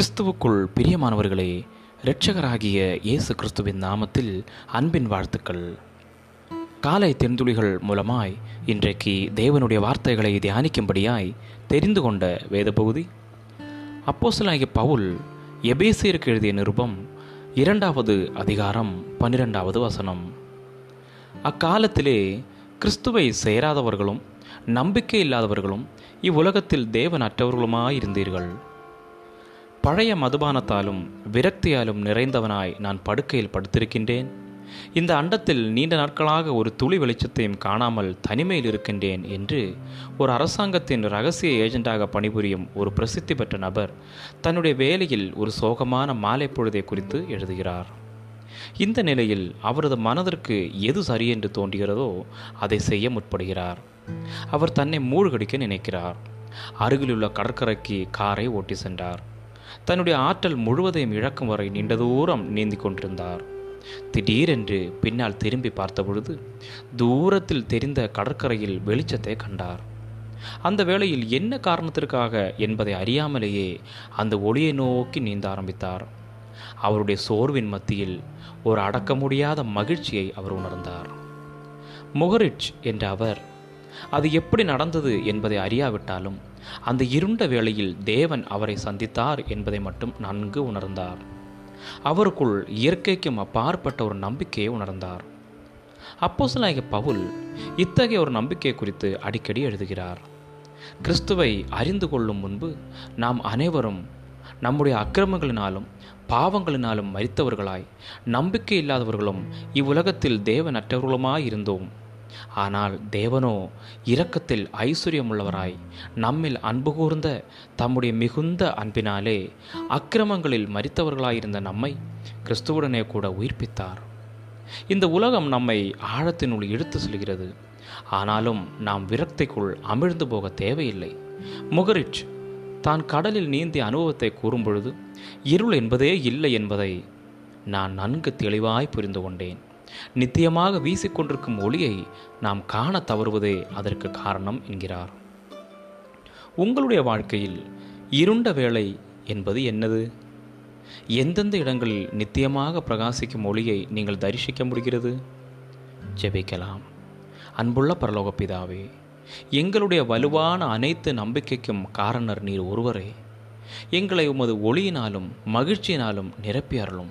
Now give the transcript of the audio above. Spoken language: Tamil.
கிறிஸ்துவுக்குள் பிரியமானவர்களே இரட்சகராகிய இயேசு கிறிஸ்துவின் நாமத்தில் அன்பின் வாழ்த்துக்கள். காலை தென்துளிகள் மூலமாய் இன்றைக்கு தேவனுடைய வார்த்தைகளை தியானிக்கும்படியாய் தெரிந்து கொண்ட வேத பகுதி அப்போசலாகிய பவுல் எபேசியருக்கு எழுதிய நிருபம் இரண்டாவது அதிகாரம் பன்னிரெண்டாவது வசனம். அக்காலத்திலே கிறிஸ்துவை சேராதவர்களும் நம்பிக்கை இல்லாதவர்களும் இவ்வுலகத்தில் தேவனற்றவர்களுமாயிருந்தீர்கள். பழைய மதுபானத்தாலும் விரக்தியாலும் நிறைந்தவனாய் நான் படுக்கையில் படுத்திருக்கின்றேன். இந்த அண்டத்தில் நீண்ட நாட்களாக ஒரு துளி வெளிச்சத்தையும் காணாமல் தனிமையில் இருக்கின்றேன் என்று ஒரு அரசாங்கத்தின் ரகசிய ஏஜெண்டாக பணிபுரியும் ஒரு பிரசித்தி பெற்ற நபர் தன்னுடைய வேலையில் ஒரு சோகமான மாலை பொழுதை குறித்து எழுதுகிறார். இந்த நிலையில் அவரது மனதிற்கு எது சரியென்று தோன்றுகிறதோ அதை செய்ய முற்படுகிறார். அவர் தன்னை மூழ்கடிக்க நினைக்கிறார். அருகிலுள்ள கடற்கரைக்கு காரை ஓட்டி சென்றார். தன்னுடைய ஆற்றல் முழுவதையும் இழக்கும் வரை நீண்ட தூரம் நீந்தி கொண்டிருந்தார். திடீரென்று பின்னால் திரும்பி பார்த்தபொழுது தூரத்தில் தெரிந்த கடற்கரையில் வெளிச்சத்தை கண்டார். அந்த வேளையில் என்ன காரணத்திற்காக என்பதை அறியாமலேயே அந்த ஒளியை நோக்கி நீந்த ஆரம்பித்தார். அவருடைய சோர்வின் மத்தியில் ஒரு அடக்க முடியாத மகிழ்ச்சியை அவர் உணர்ந்தார். முகரிச் என்ற அவர் அது எப்படி நடந்தது என்பதை அறியாவிட்டாலும் அந்த இருண்ட வேளையில் தேவன் அவரை சந்தித்தார் என்பதை மட்டும் நன்கு உணர்ந்தார். அவருக்குள் இயற்கைக்கும் அப்பாற்பட்ட ஒரு நம்பிக்கையை உணர்ந்தார். அப்போசலாகிய பவுல் இத்தகைய ஒரு நம்பிக்கை குறித்து அடிக்கடி எழுதுகிறார். கிறிஸ்துவை அறிந்து கொள்ளும் முன்பு நாம் அனைவரும் நம்முடைய அக்கிரமங்களினாலும் பாவங்களினாலும் மறித்தவர்களாய் நம்பிக்கை இல்லாதவர்களும் இவ்வுலகத்தில் தேவனற்றவர்களுமாய் இருந்தோம் ஆனால் தேவனோ இரக்கத்தில் ஐஸ்வர்யமுள்ளவராய் நம்மில் அன்பு கூர்ந்த தம்முடைய மிகுந்த அன்பினாலே அக்கிரமங்களில் மறித்தவர்களாயிருந்த நம்மை கிறிஸ்துவுடனே கூட உயிர்ப்பித்தார். இந்த உலகம் நம்மை ஆழத்தினுள் இழுத்து செல்கிறது. ஆனாலும் நாம் விரக்திக்குள் அமிழ்ந்து போக தேவையில்லை. முகரிச் தான் கடலில் நீந்திய அனுபவத்தை கூறும்பொழுது இருள் என்பதே இல்லை என்பதை நான் நன்கு தெளிவாய் புரிந்து கொண்டேன். நித்தியமாக வீசிக்கொண்டிருக்கும் ஒளியை நாம் காண தவறுவதே அதற்கு காரணம் என்கிறார். உங்களுடைய வாழ்க்கையில் இருண்ட வேலை என்பது என்னது? எந்தெந்த இடங்களில் நித்தியமாக பிரகாசிக்கும் ஒளியை நீங்கள் தரிசிக்க முடிகிறது? ஜெபிக்கலாம். அன்புள்ள பரலோக பிதாவே எங்களுடைய வலுவான அனைத்து நம்பிக்கைக்கும் காரணர் நீர் ஒருவரே. எங்களை உமது ஒளியினாலும் மகிழ்ச்சியினாலும் நிரப்பி அருளும்.